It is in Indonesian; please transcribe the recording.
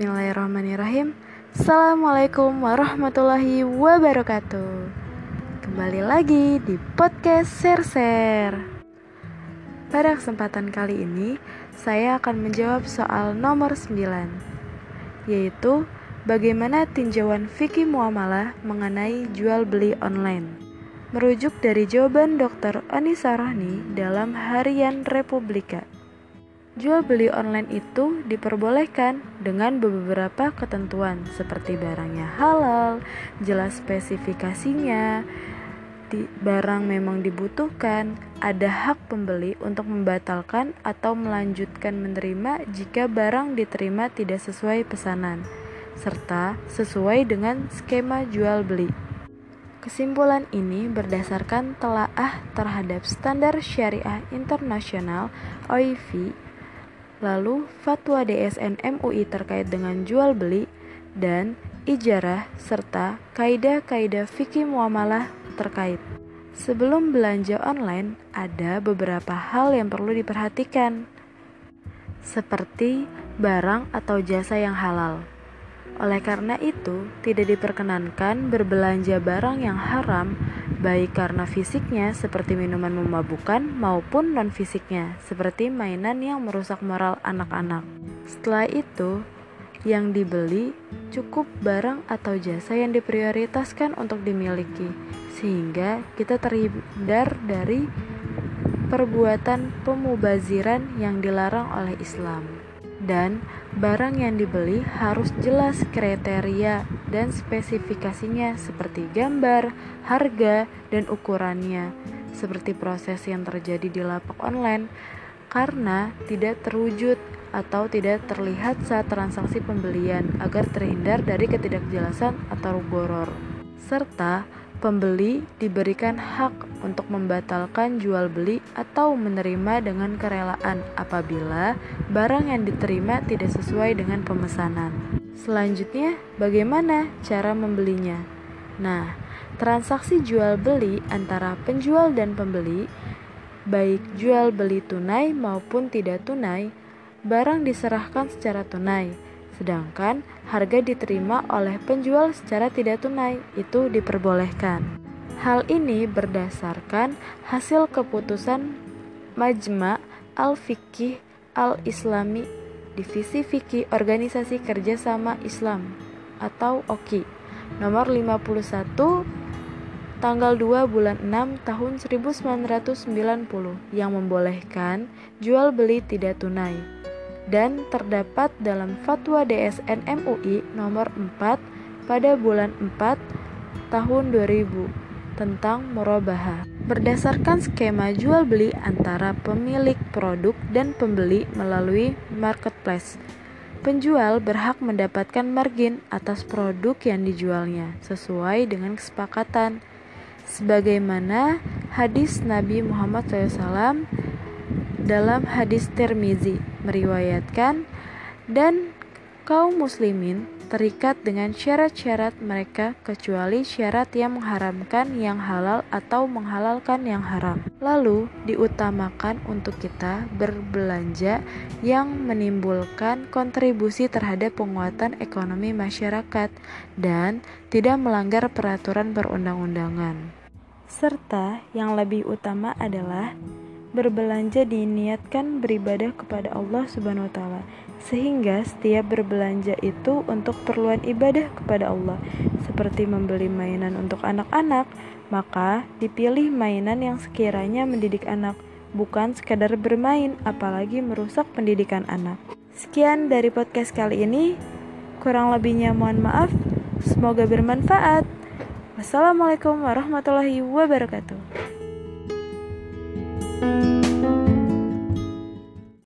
Bismillahirrahmanirrahim. Assalamualaikum warahmatullahi wabarakatuh. Kembali lagi di podcast Ser-Ser Pada kesempatan kali ini Saya akan menjawab soal nomor 9 Yaitu Bagaimana tinjauan fikih muamalah mengenai jual beli online. Merujuk dari jawaban Dr. Anissa Rahni dalam Harian Republika Jual beli online itu diperbolehkan dengan beberapa ketentuan seperti barangnya halal, jelas spesifikasinya, barang memang dibutuhkan, ada hak pembeli untuk membatalkan atau melanjutkan menerima jika barang diterima tidak sesuai pesanan, serta sesuai dengan skema jual beli. Kesimpulan ini berdasarkan telaah terhadap standar syariah internasional OIV lalu fatwa DSN MUI terkait dengan jual beli dan ijarah serta kaidah-kaidah fikih muamalah terkait. Sebelum belanja online, ada beberapa hal yang perlu diperhatikan, seperti barang atau jasa yang halal. Oleh karena itu, tidak diperkenankan berbelanja barang yang haram, baik karena fisiknya seperti minuman memabukkan maupun non-fisiknya seperti mainan yang merusak moral anak-anak. Setelah itu, yang dibeli cukup barang atau jasa yang diprioritaskan untuk dimiliki, sehingga kita terhindar dari perbuatan pemubaziran yang dilarang oleh Islam dan barang yang dibeli harus jelas kriteria dan spesifikasinya seperti gambar, harga, dan ukurannya, seperti proses yang terjadi di lapak online karena tidak terwujud atau tidak terlihat saat transaksi pembelian agar terhindar dari ketidakjelasan atau goror serta Pembeli diberikan hak untuk membatalkan jual beli atau menerima dengan kerelaan apabila barang yang diterima tidak sesuai dengan pemesanan. Selanjutnya, bagaimana cara membelinya? Nah, transaksi jual beli antara penjual dan pembeli, baik jual beli tunai maupun tidak tunai, barang diserahkan secara tunai sedangkan harga diterima oleh penjual secara tidak tunai itu diperbolehkan. Hal ini berdasarkan hasil keputusan Majma Al-Fiqih Al-Islami Divisi Fikih Organisasi Kerjasama Islam atau OKI nomor 51 tanggal 2 bulan 6 tahun 1990 yang membolehkan jual beli tidak tunai dan terdapat dalam Fatwa DSN MUI nomor 4 pada bulan 4 tahun 2000 tentang murabaha. Berdasarkan skema jual beli antara pemilik produk dan pembeli melalui marketplace, penjual berhak mendapatkan margin atas produk yang dijualnya sesuai dengan kesepakatan. Sebagaimana hadis Nabi Muhammad SAW dalam hadis Tirmizi meriwayatkan dan kaum muslimin terikat dengan syarat-syarat mereka kecuali syarat yang mengharamkan yang halal atau menghalalkan yang haram. Lalu diutamakan untuk kita berbelanja yang menimbulkan kontribusi terhadap penguatan ekonomi masyarakat dan tidak melanggar peraturan perundang-undangan. Serta yang lebih utama adalah berbelanja diniatkan beribadah kepada Allah Subhanahu wa taala. Sehingga setiap berbelanja itu untuk perluan ibadah kepada Allah, seperti membeli mainan untuk anak-anak, maka dipilih mainan yang sekiranya mendidik anak, bukan sekadar bermain apalagi merusak pendidikan anak. Sekian dari podcast kali ini. Kurang lebihnya mohon maaf. Semoga bermanfaat. Wassalamualaikum warahmatullahi wabarakatuh.